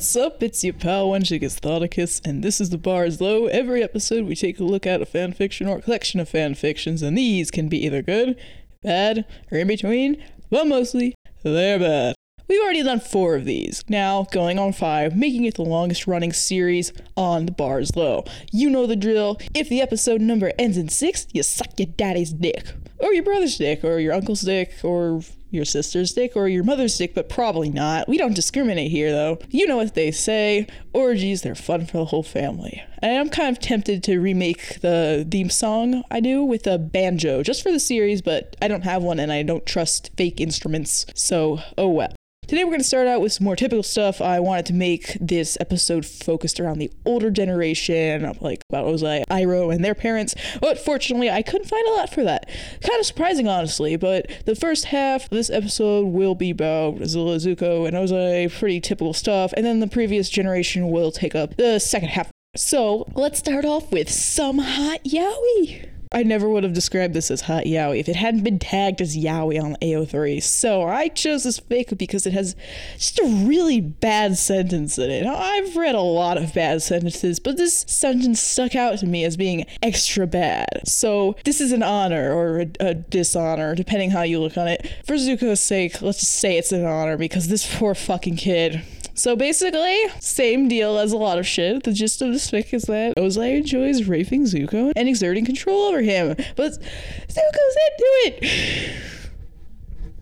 What's up? It's your pal One Wenchigus Thoticus, and this is the Bars Low. Every episode, we take a look at a fan fiction or a collection of fan fictions, and these can be either good, bad, or in between, but mostly they're bad. We've already done four of these, now going on five, making it the longest running series on the Bars Low. You know the drill. If the episode number ends in six, you suck your daddy's dick, or your brother's dick, or your uncle's dick, or your sister's dick or your mother's dick, but probably not. We don't discriminate here, though. You know what they say orgies, they're fun for the whole family. And I'm kind of tempted to remake the theme song I do with a banjo just for the series, but I don't have one and I don't trust fake instruments, so oh well. Today we're going to start out with some more typical stuff. I wanted to make this episode focused around the older generation, like about Ozai, Iroh, and their parents. But fortunately, I couldn't find a lot for that. Kind of surprising, honestly. But the first half of this episode will be about Azula, Zuko, and Ozai, pretty typical stuff. And then the previous generation will take up the second half. So let's start off with some hot yaoi. I never would have described this as hot yaoi if it hadn't been tagged as yaoi on AO3. So I chose this fake because it has just a really bad sentence in it. I've read a lot of bad sentences, but this sentence stuck out to me as being extra bad. So this is an honor or a, a dishonor, depending how you look on it. For Zuko's sake, let's just say it's an honor because this poor fucking kid so basically, same deal as a lot of shit. The gist of this fic is that Ozai enjoys raping Zuko and exerting control over him, but Zuko's into it.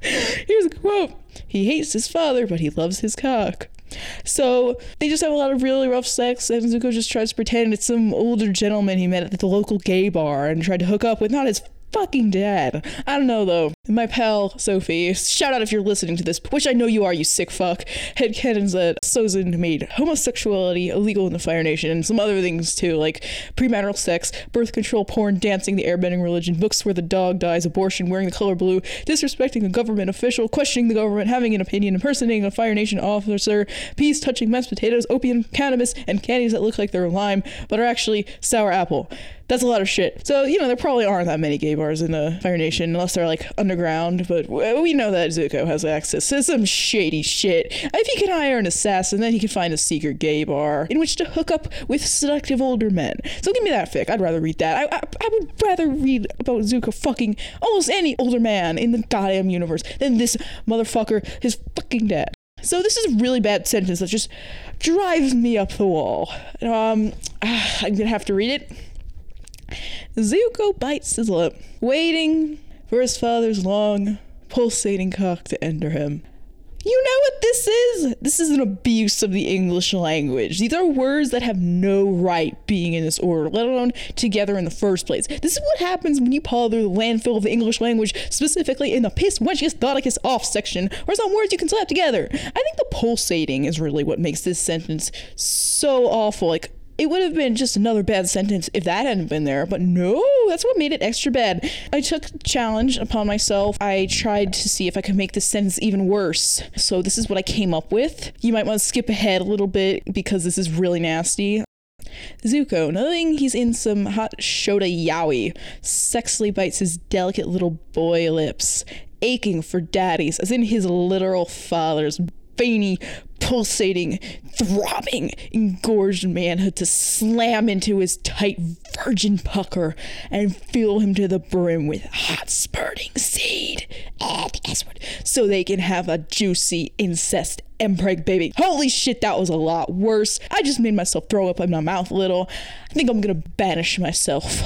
Here's a quote. He hates his father, but he loves his cock. So they just have a lot of really rough sex, and Zuko just tries to pretend it's some older gentleman he met at the local gay bar and tried to hook up with not his fucking dead. I don't know though. My pal Sophie, shout out if you're listening to this, which I know you are, you sick fuck. Headcanons that Sozin made homosexuality illegal in the Fire Nation and some other things too, like premarital sex, birth control, porn, dancing, the airbending religion, books where the dog dies, abortion, wearing the color blue, disrespecting a government official, questioning the government, having an opinion, impersonating a Fire Nation officer, peas touching mashed potatoes, opium, cannabis, and candies that look like they're lime but are actually sour apple. That's a lot of shit. So, you know, there probably aren't that many gay bars in the Fire Nation unless they're like underground, but we know that Zuko has access to some shady shit. If he can hire an assassin, then he can find a secret gay bar in which to hook up with seductive older men. So give me that fic. I'd rather read that. I, I, I would rather read about Zuko fucking almost any older man in the goddamn universe than this motherfucker, his fucking dad. So this is a really bad sentence that just drives me up the wall. Um, I'm gonna have to read it. Zuko bites his lip, waiting for his father's long, pulsating cock to enter him. You know what this is? This is an abuse of the English language. These are words that have no right being in this order, let alone together in the first place. This is what happens when you paw the landfill of the English language, specifically in the piss wenchius thoticus off section, or some words you can slap together. I think the pulsating is really what makes this sentence so awful. Like, it would have been just another bad sentence if that hadn't been there, but no, that's what made it extra bad. I took challenge upon myself. I tried to see if I could make this sentence even worse. So this is what I came up with. You might want to skip ahead a little bit because this is really nasty. Zuko, knowing he's in some hot Shota yaoi, sexily bites his delicate little boy lips, aching for daddies, as in his literal father's veiny, pulsating, throbbing, engorged manhood to slam into his tight virgin pucker and fill him to the brim with hot spurting seed and the S word so they can have a juicy incest impreg baby. Holy shit, that was a lot worse. I just made myself throw up in my mouth a little. I think I'm gonna banish myself.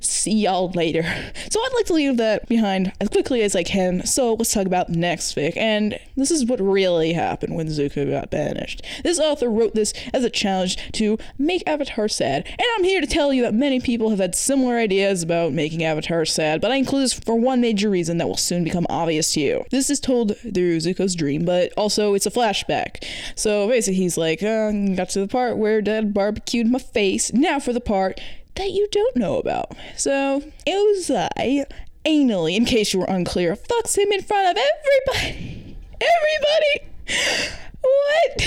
See y'all later. So I'd like to leave that behind as quickly as I can. So let's talk about next fic. And this is what really happened when Zuko got banished. This author wrote this as a challenge to make Avatar sad. And I'm here to tell you that many people have had similar ideas about making Avatar sad, but I include this for one major reason that will soon become obvious to you. This is told through Zuko's dream, but also it's a flashback. So basically, he's like, uh, got to the part where Dad barbecued my face. Now for the part that you don't know about. So, Ozai, anally, in case you were unclear, fucks him in front of everybody. Everybody! What?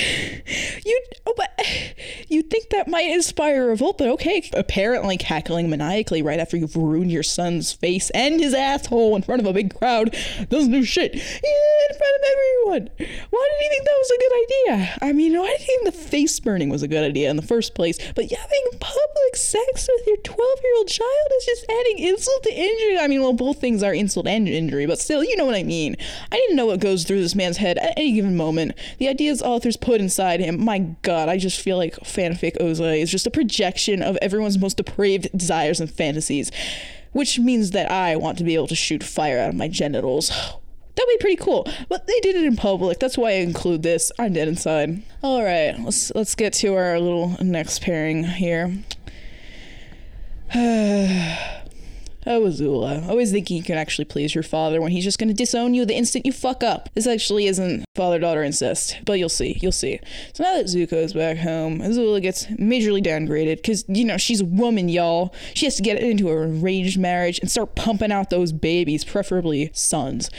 You oh, but you think that might inspire revolt, but okay. Apparently cackling maniacally right after you've ruined your son's face and his asshole in front of a big crowd doesn't do shit. in front of everyone. Why did he think that was a good idea? I mean, why did he think the face burning was a good idea in the first place? But having public sex with your 12 year old child is just adding insult to injury. I mean, well, both things are insult and injury, but still, you know what I mean. I didn't know what goes through this man's head at any given moment. The ideas authors put inside him, my god, I just feel like fanfic Ozai is just a projection of everyone's most depraved desires and fantasies. Which means that I want to be able to shoot fire out of my genitals. That'd be pretty cool. But they did it in public. That's why I include this. I'm dead inside. All right, let's let's get to our little next pairing here. Oh, Azula. Always thinking you can actually please your father when he's just gonna disown you the instant you fuck up. This actually isn't father daughter incest, but you'll see. You'll see. So now that Zuko's back home, Azula gets majorly downgraded because, you know, she's a woman, y'all. She has to get into a arranged marriage and start pumping out those babies, preferably sons.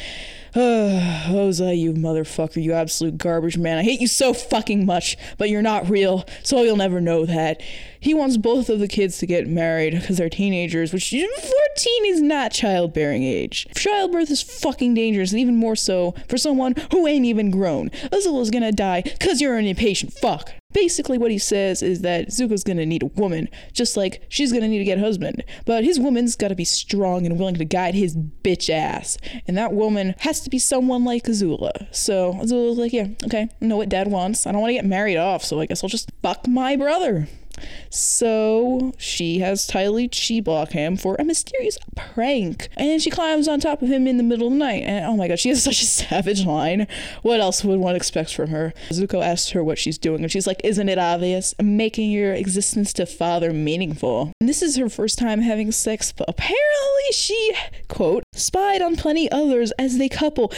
Ozai, you motherfucker, you absolute garbage man. I hate you so fucking much, but you're not real, so you'll never know that. He wants both of the kids to get married because they're teenagers, which 14 is not childbearing age. Childbirth is fucking dangerous, and even more so for someone who ain't even grown. Azula's gonna die because you're an impatient fuck. Basically, what he says is that Zuko's gonna need a woman, just like she's gonna need to get a husband. But his woman's gotta be strong and willing to guide his bitch ass. And that woman has to be someone like Azula. So Azula's like, yeah, okay, I know what dad wants. I don't wanna get married off, so I guess I'll just fuck my brother. So she has Ty Lee chi block him for a mysterious prank. And then she climbs on top of him in the middle of the night. And oh my god, she has such a savage line. What else would one expect from her? Zuko asks her what she's doing, and she's like, Isn't it obvious? making your existence to father meaningful. And this is her first time having sex, but apparently she, quote, spied on plenty others as they couple.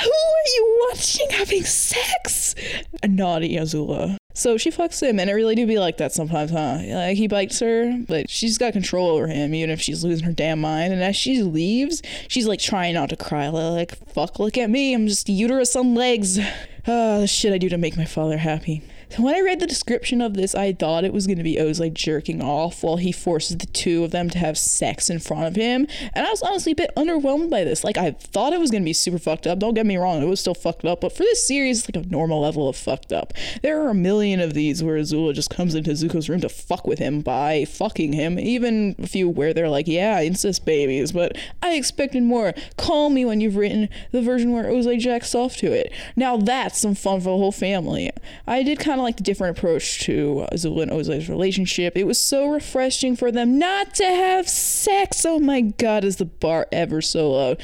Who are you watching having sex? A naughty Azula. So she fucks him, and it really do be like that sometimes, huh? Like he bites her, but she's got control over him, even if she's losing her damn mind. And as she leaves, she's like trying not to cry, like, fuck, look at me, I'm just uterus on legs. Ah, the shit I do to make my father happy. When I read the description of this, I thought it was going to be oh, Oz like jerking off while he forces the two of them to have sex in front of him. And I was honestly a bit underwhelmed by this. Like, I thought it was going to be super fucked up. Don't get me wrong, it was still fucked up. But for this series, it's like a normal level of fucked up. There are a million of these where Azula just comes into Zuko's room to fuck with him by fucking him. Even a few where they're like, yeah, incest babies. But I expected more. Call me when you've written the version where Ozai jacks off to it. Now that's some fun for the whole family. I did kind of like the different approach to Azula and Ozai's relationship. It was so refreshing for them not to have sex. Oh my god, is the bar ever so low?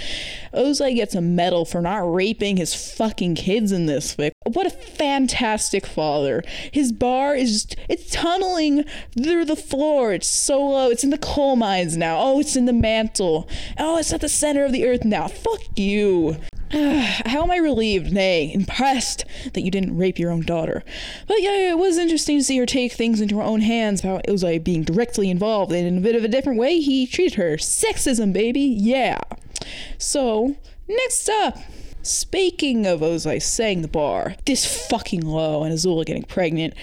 Ozai gets a medal for not raping his fucking kids in this fic. What a fantastic father. His bar is just, it's tunneling through the floor. It's so low. It's in the coal mines now. Oh, it's in the mantle. Oh, it's at the center of the earth now. Fuck you. How am I relieved, nay, impressed that you didn't rape your own daughter? But yeah, it was interesting to see her take things into her own hands, how Ozai being directly involved, and in a bit of a different way, he treated her. Sexism, baby, yeah. So, next up, speaking of Ozai saying the bar, this fucking low and Azula getting pregnant,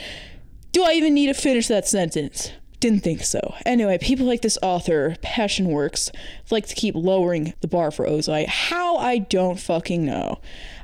do I even need to finish that sentence? Didn't think so. Anyway, people like this author, Passion Works, like to keep lowering the bar for Ozai. How I don't fucking know.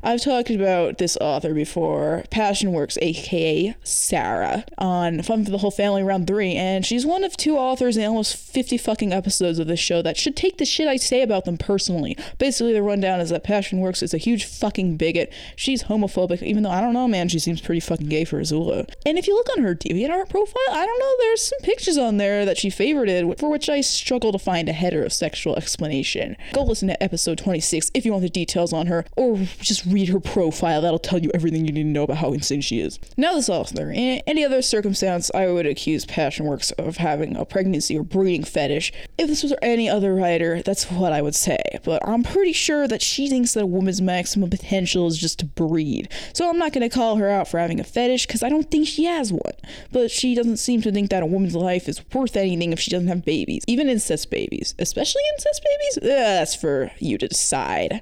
I've talked about this author before, Passion Works, aka Sarah, on Fun for the Whole Family Round 3, and she's one of two authors in almost 50 fucking episodes of this show that should take the shit I say about them personally. Basically, the rundown is that Passion Works is a huge fucking bigot. She's homophobic, even though I don't know, man, she seems pretty fucking gay for Azula. And if you look on her DeviantArt profile, I don't know, there's some pictures on there that she favorited, for which I struggle to find a heterosexual explanation. Go listen to episode 26 if you want the details on her, or just read her profile. That'll tell you everything you need to know about how insane she is. Now, this author, in any other circumstance, I would accuse Passion Works of having a pregnancy or breeding fetish. If this was any other writer, that's what I would say. But I'm pretty sure that she thinks that a woman's maximum potential is just to breed. So I'm not going to call her out for having a fetish because I don't think she has one. But she doesn't seem to think that a woman's life is worth anything if she doesn't have babies, even incest babies, especially incest babies. Ugh, that's for you to decide.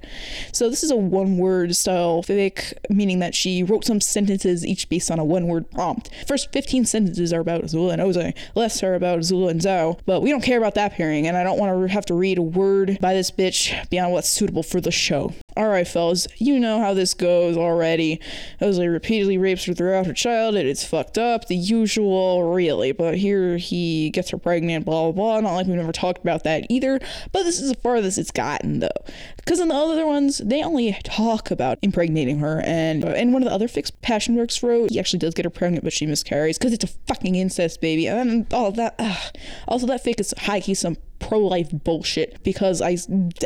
So this is a one-word style fic, meaning that she wrote some sentences each based on a one-word prompt. First 15 sentences are about Azula and Ozai. Less are about Azula and Zhao, but we don't care about that pairing, and I don't want to have to read a word by this bitch beyond what's suitable for the show. Alright, fellas, you know how this goes already. Ozai repeatedly rapes her throughout her childhood. It's fucked up, the usual, really. But here he gets her pregnant, blah, blah, blah. Not like we've never talked about that either. But this is the farthest it's gotten, though. Because in the other ones, they only talk about impregnating her. And in one of the other fics Passion Works wrote, he actually does get her pregnant, but she miscarries because it's a fucking incest baby. And all that. Ugh. Also, that fic is high key some pro-life bullshit because I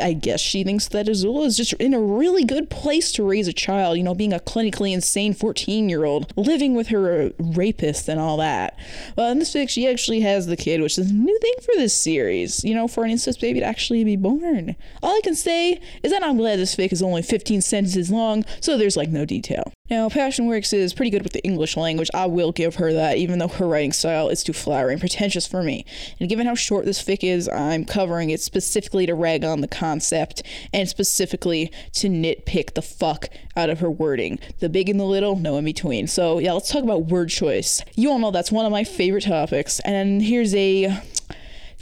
I guess she thinks that Azula is just in a really good place to raise a child, you know, being a clinically insane 14-year-old, living with her rapist and all that. Well, in this fic, she actually has the kid, which is a new thing for this series, you know, for an incest baby to actually be born. All I can say is that I'm glad this fic is only 15 sentences long, so there's like no detail. Now, Passionworks is pretty good with the English language. I will give her that, even though her writing style is too flowery and pretentious for me. And given how short this fic is, I'm covering it specifically to rag on the concept and specifically to nitpick the fuck out of her wording. The big and the little, no in between. So, yeah, let's talk about word choice. You all know that's one of my favorite topics. And here's a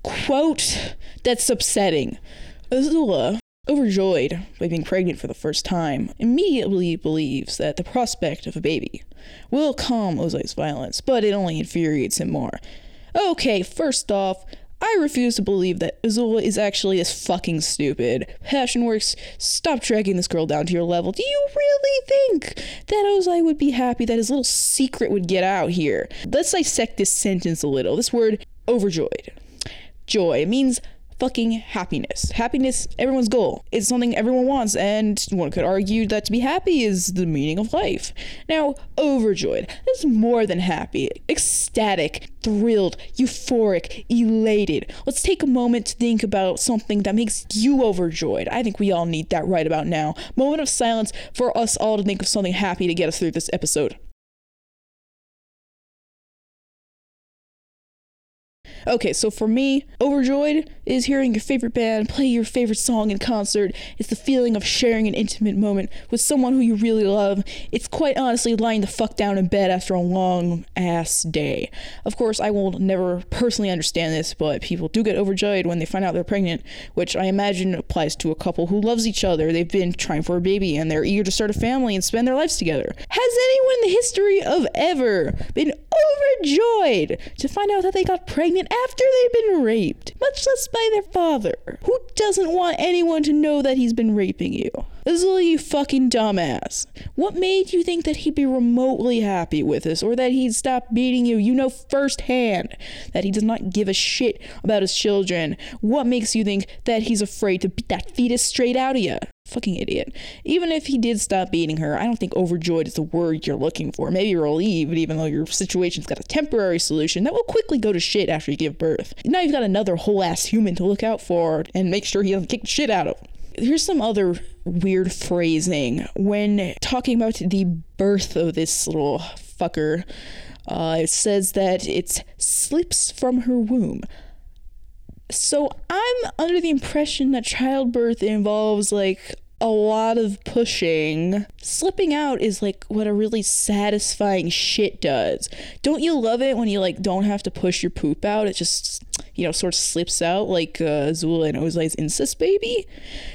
quote that's upsetting. Azula overjoyed by being pregnant for the first time, immediately believes that the prospect of a baby will calm Ozai's violence, but it only infuriates him more. Okay, first off, I refuse to believe that Azula is actually this fucking stupid. Passionworks, stop dragging this girl down to your level. Do you really think that Ozai would be happy that his little secret would get out here? Let's dissect this sentence a little. This word, overjoyed. Joy means fucking happiness. Happiness, everyone's goal. It's something everyone wants, and one could argue that to be happy is the meaning of life. Now, overjoyed. That's more than happy. Ecstatic, thrilled, euphoric, elated. Let's take a moment to think about something that makes you overjoyed. I think we all need that right about now. Moment of silence for us all to think of something happy to get us through this episode. Okay, so for me, overjoyed is hearing your favorite band play your favorite song in concert. It's the feeling of sharing an intimate moment with someone who you really love. It's quite honestly lying the fuck down in bed after a long ass day. Of course, I will never personally understand this, but people do get overjoyed when they find out they're pregnant, which I imagine applies to a couple who loves each other. They've been trying for a baby and they're eager to start a family and spend their lives together. Has anyone in the history of ever been overjoyed to find out that they got pregnant after they've been raped, much less by their father. Who doesn't want anyone to know that he's been raping you? Azula, you fucking dumbass. What made you think that he'd be remotely happy with this, or that he'd stop beating you? You know firsthand that he does not give a shit about his children. What makes you think that he's afraid to beat that fetus straight out of you? Fucking idiot. Even if he did stop beating her, I don't think overjoyed is the word you're looking for. Maybe relieved, even though your situation's got a temporary solution that will quickly go to shit after you give birth. Now you've got another whole ass human to look out for and make sure he doesn't kick the shit out of. Here's some other weird phrasing when talking about the birth of this little fucker. Uh, it says that it slips from her womb. So I'm under the impression that childbirth involves like a lot of pushing. Slipping out is like what a really satisfying shit does. Don't you love it when you like don't have to push your poop out? It just you know sort of slips out like uh, Azula and Ozai's incest baby.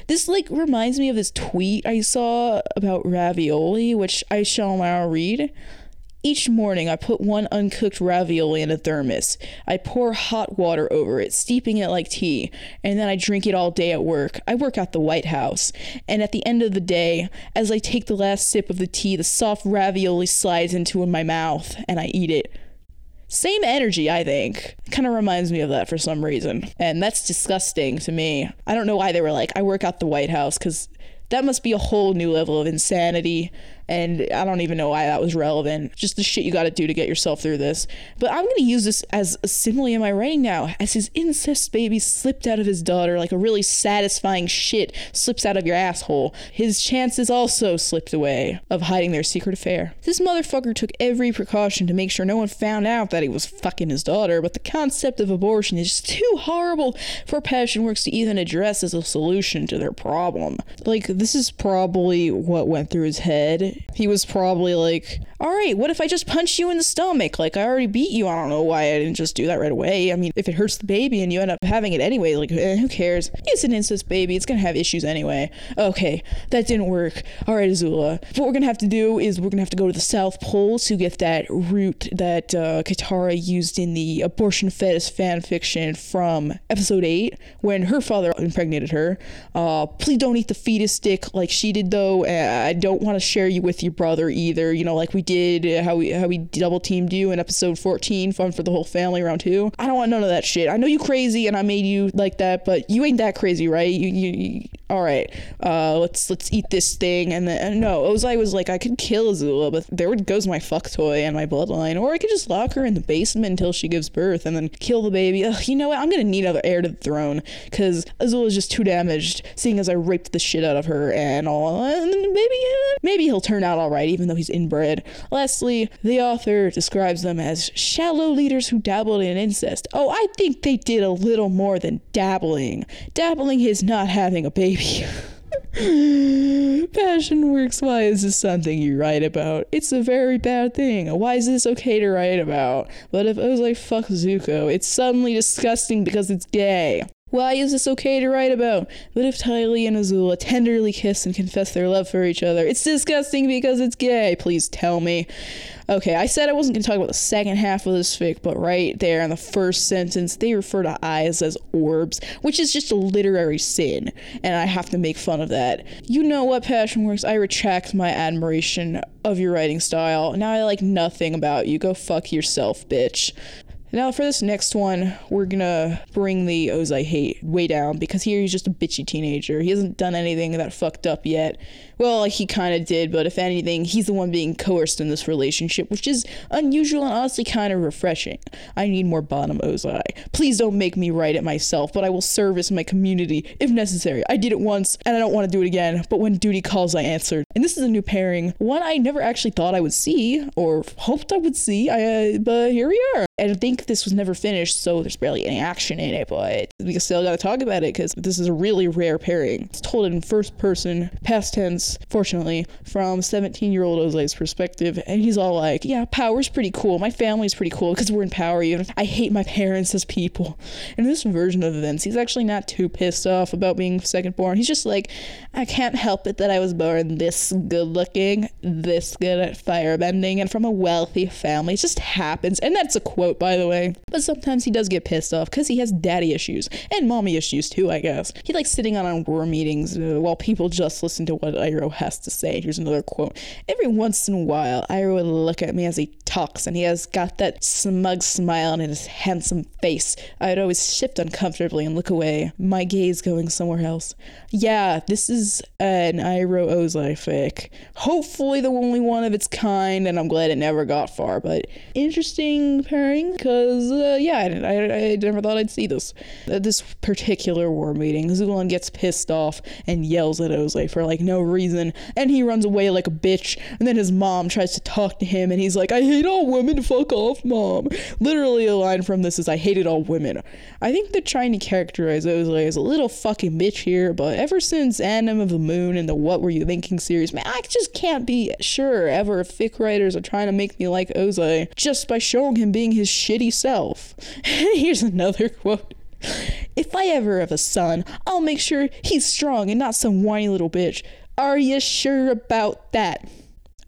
This like reminds me of this tweet I saw about ravioli, which I shall now read. Each morning, I put one uncooked ravioli in a thermos. I pour hot water over it, steeping it like tea, and then I drink it all day at work. I work at the White House. And at the end of the day, as I take the last sip of the tea, the soft ravioli slides into my mouth, and I eat it. Same energy, I think. Kind of reminds me of that for some reason. And that's disgusting to me. I don't know why they were like, I work at the White House, because that must be a whole new level of insanity. And I don't even know why that was relevant. Just the shit you got to do to get yourself through this. But I'm going to use this as a simile in my writing now, as his incest baby slipped out of his daughter like a really satisfying shit slips out of your asshole. His chances also slipped away of hiding their secret affair. This motherfucker took every precaution to make sure no one found out that he was fucking his daughter, but the concept of abortion is just too horrible for Passion Works to even address as a solution to their problem. Like, this is probably what went through his head. He was probably like, all right, what if I just punch you in the stomach? Like, I already beat you. I don't know why I didn't just do that right away. I mean, if it hurts the baby and you end up having it anyway, like, eh, who cares? It's an incest baby. It's going to have issues anyway. Okay, that didn't work. All right, Azula. What we're going to have to do is we're going to have to go to the South Pole to get that root that uh, Katara used in the abortion fetus fan fiction from episode 8 when her father impregnated her. Uh, please don't eat the fetus stick like she did, though. Uh, I don't want to share you with your brother either. You know, like we did, uh, how we how we double teamed you in episode 14, fun for the whole family round two. I don't want none of that shit. I know you crazy and I made you like that, but you ain't that crazy, right? You, you, you all right. Uh, let's let's eat this thing and then and no, Ozai was like I could kill Azula, but there goes my fuck toy and my bloodline, or I could just lock her in the basement until she gives birth and then kill the baby. Ugh, you know what? I'm gonna need another heir to the throne because Azula is just too damaged, seeing as I raped the shit out of her and all. And maybe maybe he'll turn out all right, even though he's inbred. Lastly, the author describes them as shallow leaders who dabbled in incest. Oh, I think they did a little more than dabbling. Dabbling is not having a baby. Passion works. Why is this something you write about? It's a very bad thing. Why is this okay to write about? But if I was like, fuck Zuko, it's suddenly disgusting because it's gay. Why is this okay to write about? But if Ty Lee and Azula tenderly kiss and confess their love for each other, it's disgusting because it's gay. Please tell me. Okay, I said I wasn't going to talk about the second half of this fic, but right there in the first sentence, they refer to eyes as orbs, which is just a literary sin, and I have to make fun of that. You know what, Passion Works? I retract my admiration of your writing style. Now I like nothing about you. Go fuck yourself, bitch. Now, for this next one, we're gonna bring the Ozai hate way down because here he's just a bitchy teenager. He hasn't done anything that fucked up yet. Well, he kind of did, but if anything, he's the one being coerced in this relationship, which is unusual and honestly kind of refreshing. I need more bottom Ozai. Please don't make me write it myself, but I will service my community if necessary. I did it once, and I don't want to do it again, but when duty calls, I answered. And this is a new pairing, one I never actually thought I would see, or hoped I would see, I, uh, but here we are. And I think this was never finished, so there's barely any action in it, but we still gotta talk about it because this is a really rare pairing. It's told in first person, past tense, fortunately, from 17 year old Ozai's perspective, and he's all like, Yeah, power's pretty cool. My family's pretty cool because we're in power, even I hate my parents as people. In this version of events, he's actually not too pissed off about being second born. He's just like, I can't help it that I was born this good looking, this good at firebending, and from a wealthy family. It just happens. And that's a quote, by the way. But sometimes he does get pissed off because he has daddy issues and mommy issues too, I guess. He likes sitting on, on war meetings uh, while people just listen to what Has to say. Here's another quote. Every once in a while, Iroh would look at me as he talks, and he has got that smug smile on his handsome face. I'd always shift uncomfortably and look away, my gaze going somewhere else. Yeah, this is an Iroh Ozai fic. Hopefully the only one of its kind, and I'm glad it never got far, but interesting pairing, because, uh, yeah, I, I, I, never thought I'd see this. At this particular war meeting, Azulon gets pissed off and yells at Ozai for, like, no reason, and he runs away like a bitch, and then his mom tries to talk to him, and he's like, I hate all women, fuck off, mom. Literally, a line from this is, I hated all women. I think they're trying to characterize Ozai as a little fucking bitch here, but ever since Anthem of the Moon and the What Were You Thinking series, man, I just can't be sure ever if fic writers are trying to make me like Ozai just by showing him being his shitty self. Here's another quote. If I ever have a son, I'll make sure he's strong and not some whiny little bitch. Are you sure about that?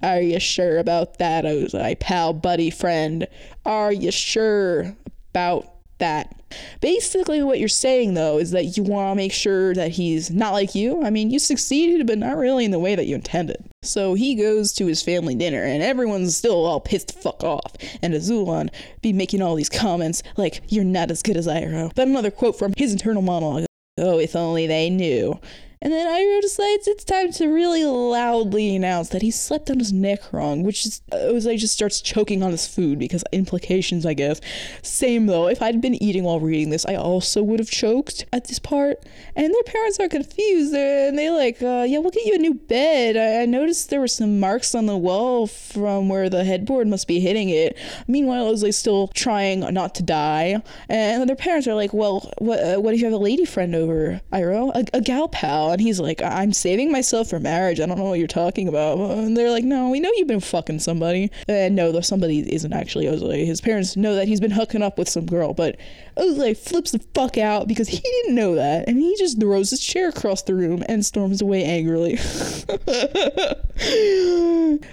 Are you sure about that, oh, Ozai, pal, buddy, friend? Are you sure about that? Basically, what you're saying, though, is that you want to make sure that he's not like you. I mean, you succeeded, but not really in the way that you intended. So he goes to his family dinner, and everyone's still all pissed the fuck off. And Azulon be making all these comments like, You're not as good as Iroh. But another quote from his internal monologue Oh, if only they knew. And then Iroh decides it's time to really loudly announce that he slept on his neck wrong, which is Ozai just starts choking on his food because implications, I guess. Same though, if I'd been eating while reading this, I also would have choked at this part. And their parents are confused and they like, uh, yeah, we'll get you a new bed. I-, I noticed there were some marks on the wall from where the headboard must be hitting it. Meanwhile, Ozai's still trying not to die. And their parents are like, well, what, uh, what if you have a lady friend over, Iroh? A, a gal pal? And he's like, I'm saving myself for marriage. I don't know what you're talking about. And they're like, no, we know you've been fucking somebody. And no, the somebody isn't actually Ozai. His parents know that he's been hooking up with some girl, but Ozai flips the fuck out because he didn't know that. And he just throws his chair across the room and storms away angrily.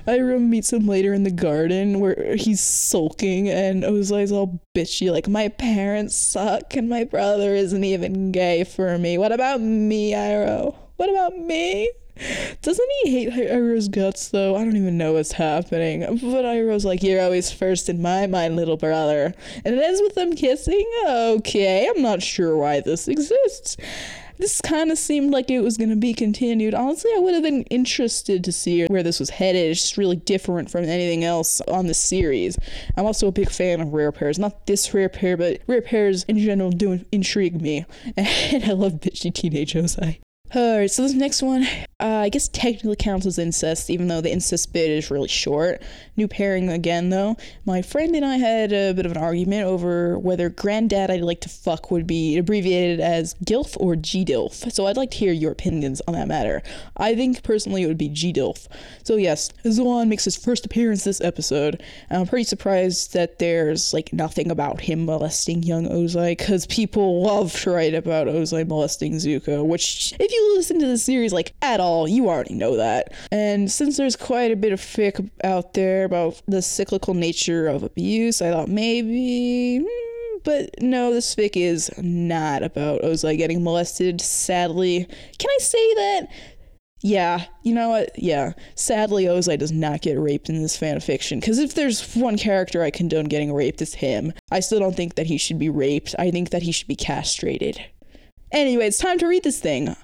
Iroh meets him later in the garden where he's sulking and Ozai's all bitchy, like, my parents suck and my brother isn't even gay for me. What about me, Iroh? What about me? Doesn't he hate Iroh's guts though? I don't even know what's happening. But Iroh's like, You're always first in my mind, little brother. And it ends with them kissing? Okay, I'm not sure why this exists this kind of seemed like it was going to be continued. Honestly, I would have been interested to see where this was headed. It's just really different from anything else on the series. I'm also a big fan of rare pairs. Not this rare pair, but rare pairs in general do intrigue me. And I love bitchy teenage Ozai. Alright, so this next one, uh, I guess technically counts as incest, even though the incest bit is really short. New pairing again, though. My friend and I had a bit of an argument over whether Granddad I'd like to fuck would be abbreviated as GILF or GDILF. So I'd like to hear your opinions on that matter. I think personally it would be GDILF. So yes, Zuan makes his first appearance this episode. I'm pretty surprised that there's like nothing about him molesting young Ozai, because people love to write about Ozai molesting Zuko, which if you you listen to the series like at all, you already know that. And since there's quite a bit of fic out there about the cyclical nature of abuse, I thought maybe. Hmm, but no, this fic is not about Ozai getting molested, sadly. Can I say that? Yeah, you know what? Yeah. Sadly, Ozai does not get raped in this fanfiction. Because if there's one character I condone getting raped, it's him. I still don't think that he should be raped. I think that he should be castrated. Anyway, it's time to read this thing.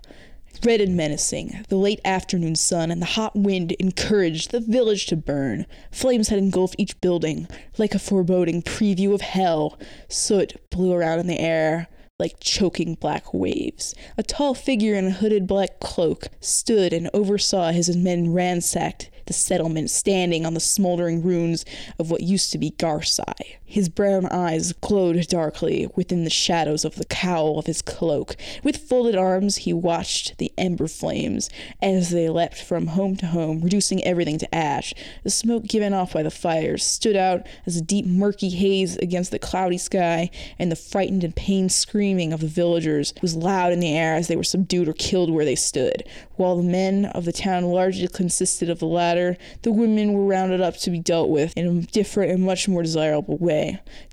Red and menacing, the late afternoon sun and the hot wind encouraged the village to burn. Flames had engulfed each building, like a foreboding preview of hell. Soot blew around in the air like choking black waves. A tall figure in a hooded black cloak stood and oversaw his men ransacked the settlement standing on the smoldering ruins of what used to be Garsai. His brown eyes glowed darkly within the shadows of the cowl of his cloak. With folded arms, he watched the ember flames as they leapt from home to home, reducing everything to ash. The smoke given off by the fires stood out as a deep murky haze against the cloudy sky, and the frightened and pained screaming of the villagers was loud in the air as they were subdued or killed where they stood. While the men of the town largely consisted of the latter, the women were rounded up to be dealt with in a different and much more desirable way.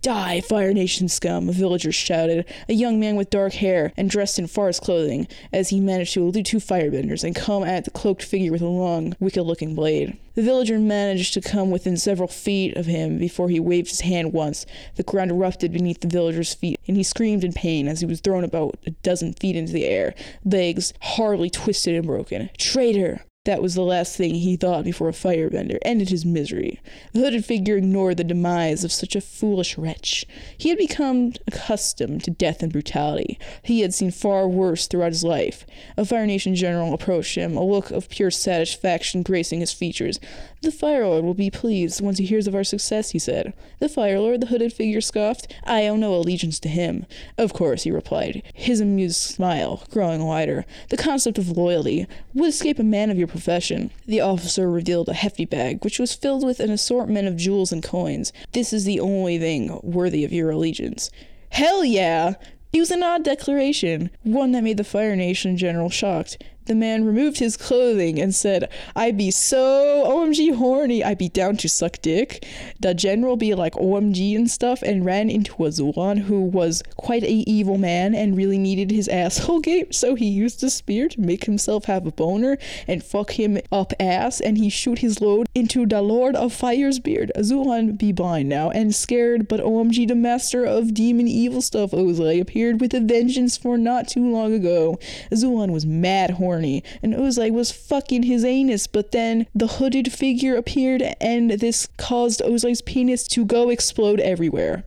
Die, Fire Nation scum, a villager shouted, a young man with dark hair and dressed in forest clothing, as he managed to elude two firebenders and come at the cloaked figure with a long, wicked looking blade. The villager managed to come within several feet of him before he waved his hand once. The ground erupted beneath the villager's feet, and he screamed in pain as he was thrown about a dozen feet into the air, legs horribly twisted and broken. Traitor! That was the last thing he thought before a firebender ended his misery. The hooded figure ignored the demise of such a foolish wretch. He had become accustomed to death and brutality. He had seen far worse throughout his life. A Fire Nation general approached him, a look of pure satisfaction gracing his features. The Fire Lord will be pleased once he hears of our success, he said. The Fire Lord, the hooded figure scoffed. I owe no allegiance to him. Of course, he replied, his amused smile growing wider. The concept of loyalty would escape a man of your profession. The officer revealed a hefty bag, which was filled with an assortment of jewels and coins. This is the only thing worthy of your allegiance. Hell yeah! It was an odd declaration, one that made the Fire Nation general shocked. The man removed his clothing and said, I be so OMG horny, I be down to suck dick. The general be like OMG and stuff and ran into a Zuan who was quite a evil man and really needed his asshole game, so he used a spear to make himself have a boner and fuck him up ass and he shoot his load into the Lord of Fire's beard. Zuan be blind now and scared, but OMG the master of demon evil stuff Ozai appeared with a vengeance for not too long ago. Zuan was mad horny and Ozai was fucking his anus, but then the hooded figure appeared, and this caused Ozai's penis to go explode everywhere.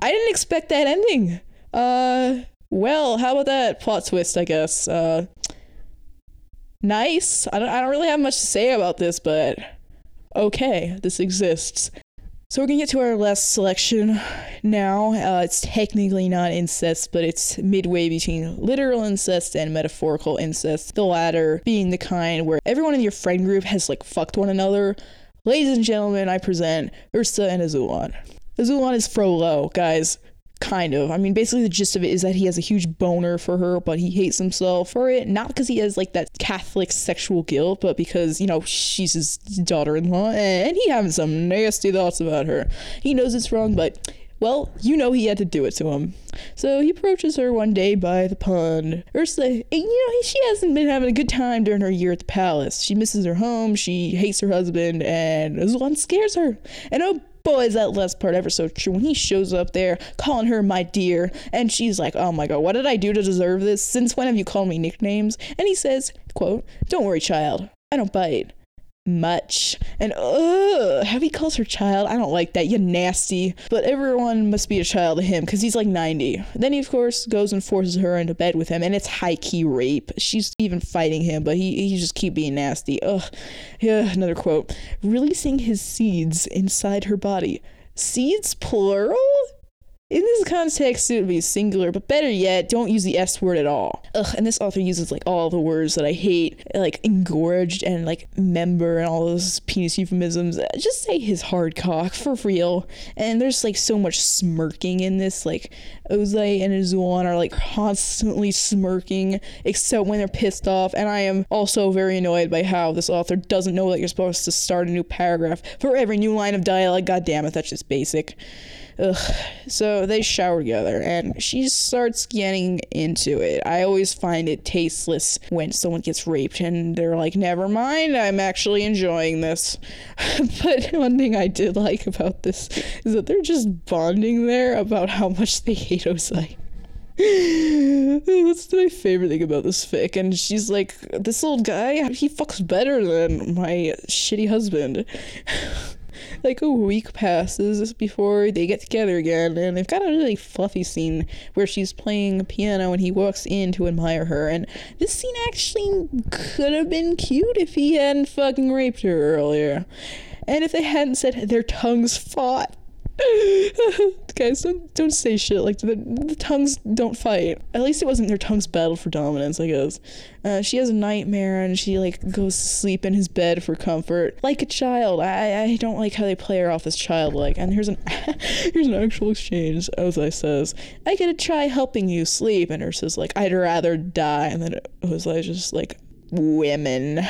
I didn't expect that ending. Uh, well, how about that plot twist, I guess? Uh, nice. I don't, I don't really have much to say about this, but okay, this exists. So we're gonna get to our last selection now. Uh, it's technically not incest, but it's midway between literal incest and metaphorical incest. The latter being the kind where everyone in your friend group has like fucked one another. Ladies and gentlemen, I present Ursa and Azulon. Azulon is Frollo, guys. Kind of. I mean, basically, the gist of it is that he has a huge boner for her, but he hates himself for it. Not because he has like that Catholic sexual guilt, but because, you know, she's his daughter in law and he having some nasty thoughts about her. He knows it's wrong, but well, you know he had to do it to him. So he approaches her one day by the pond. Ursa, you know, she hasn't been having a good time during her year at the palace. She misses her home, she hates her husband, and Azulon scares her. And oh boy, is that last part ever so true. When he shows up there, calling her my dear, and she's like, oh my god, what did I do to deserve this? Since when have you called me nicknames? And he says, quote, don't worry, child, I don't bite much. And ugh, how he calls her child. I don't like that. You nasty. But everyone must be a child to him because he's like 90. Then he, of course, goes and forces her into bed with him, and it's high key rape. She's even fighting him, but he, he just keep being nasty. Ugh. Yeah, another quote. Releasing his seeds inside her body. Seeds plural? In this context, it would be singular, but better yet, don't use the S word at all. Ugh, and this author uses like all the words that I hate, like engorged and like member and all those penis euphemisms. Uh, just say his hard cock for real. And there's like so much smirking in this. Like Ozai and Azulon are like constantly smirking, except when they're pissed off. And I am also very annoyed by how this author doesn't know that you're supposed to start a new paragraph for every new line of dialogue. God damn it, that's just basic. Ugh. So they shower together, and she starts getting into it. I always find it tasteless when someone gets raped, and they're like, "Never mind, I'm actually enjoying this." but one thing I did like about this is that they're just bonding there about how much they hate Ozai. That's my favorite thing about this fic. And she's like, this old guy, he fucks better than my shitty husband like a week passes before they get together again, and they've got a really fluffy scene where she's playing piano and he walks in to admire her. And this scene actually could have been cute if he hadn't fucking raped her earlier. And if they hadn't said their tongues fought. Guys, don't don't say shit like the, the tongues don't fight. At least it wasn't their tongues battle for dominance, I guess. Uh, she has a nightmare and she like goes to sleep in his bed for comfort, like a child. I I don't like how they play her off as childlike. And here's an here's an actual exchange. Ozai says, "I gotta try helping you sleep," and Ursa's like, "I'd rather die," and then Ozai just like women.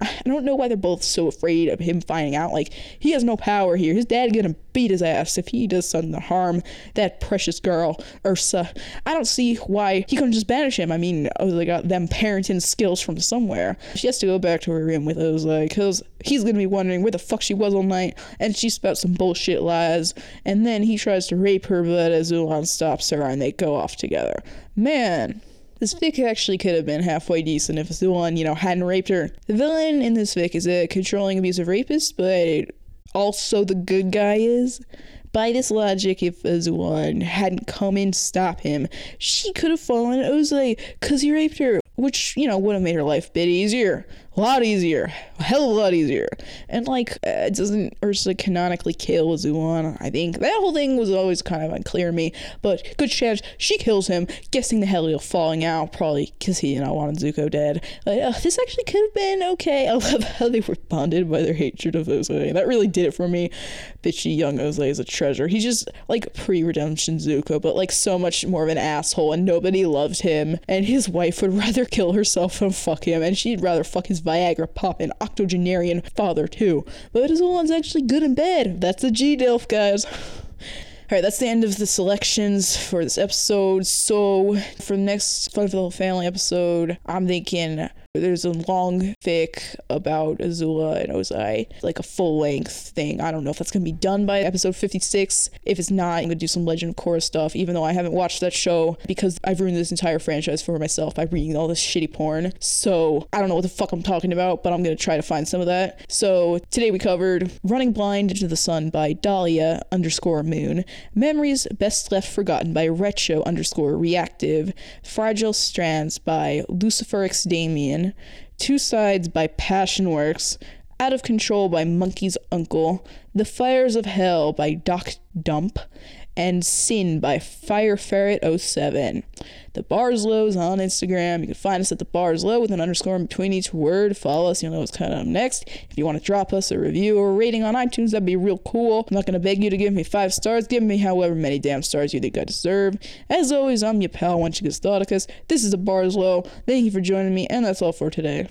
I don't know why they're both so afraid of him finding out. Like, he has no power here. His dad gonna beat his ass if he does something to harm that precious girl, Ursa. I don't see why he couldn't just banish him. I mean, oh, they got them parenting skills from somewhere. She has to go back to her room with Ozai, because he's gonna be wondering where the fuck she was all night, and she spouts some bullshit lies, and then he tries to rape her, but Azulon stops her, and they go off together. Man, this fic actually could have been halfway decent if Azulon, you know, hadn't raped her. The villain in this fic is a controlling abusive rapist, but also the good guy is. By this logic, if Azulon hadn't come in to stop him, she could have fallen Ozai because he raped her, which, you know, would have made her life a bit easier a lot easier, a hell of a lot easier. And like, uh, doesn't Ursa canonically kill Azulon? I think that whole thing was always kind of unclear to me. But good chance she kills him, guessing the Helio falling out, probably because he, you know, wanted Zuko dead. Like, uh, this actually could have been okay. I love how they were bonded by their hatred of Ozai. That really did it for me. Bitchy young Ozai is a treasure. He's just like pre-redemption Zuko, but like so much more of an asshole, and nobody loved him. And his wife would rather kill herself than fuck him, and she'd rather fuck his Viagra pop and octogenarian father too. But his one's actually good in bed. That's the G Dilf, guys. Alright, that's the end of the selections for this episode. So, for the next Fun for the Whole Family episode, I'm thinking There's a long fic about Azula and Ozai, like a full length thing. I don't know if that's going to be done by episode 56. If it's not, I'm going to do some Legend of Korra stuff, even though I haven't watched that show because I've ruined this entire franchise for myself by reading all this shitty porn. So I don't know what the fuck I'm talking about, but I'm going to try to find some of that. So today we covered Running Blind into the Sun by Dahlia underscore Moon, Memories Best Left Forgotten by Retro underscore Reactive, Fragile Strands by Lucifer X Two Sides by Passionworks, Out of Control by Monkey's Uncle, The Fires of Hell by Doc Dump, and Sin by Fire Ferret 07. The Bars Lows on Instagram. You can find us at the Bars Low with an underscore in between each word. Follow us, you'll know what's coming up next. If you want to drop us a review or a rating on iTunes, that'd be real cool. I'm not gonna beg you to give me five stars. Give me however many damn stars you think I deserve. As always, I'm your pal, Wenchigus Thoticus. This is the Bars Low. Thank you for joining me, and that's all for today.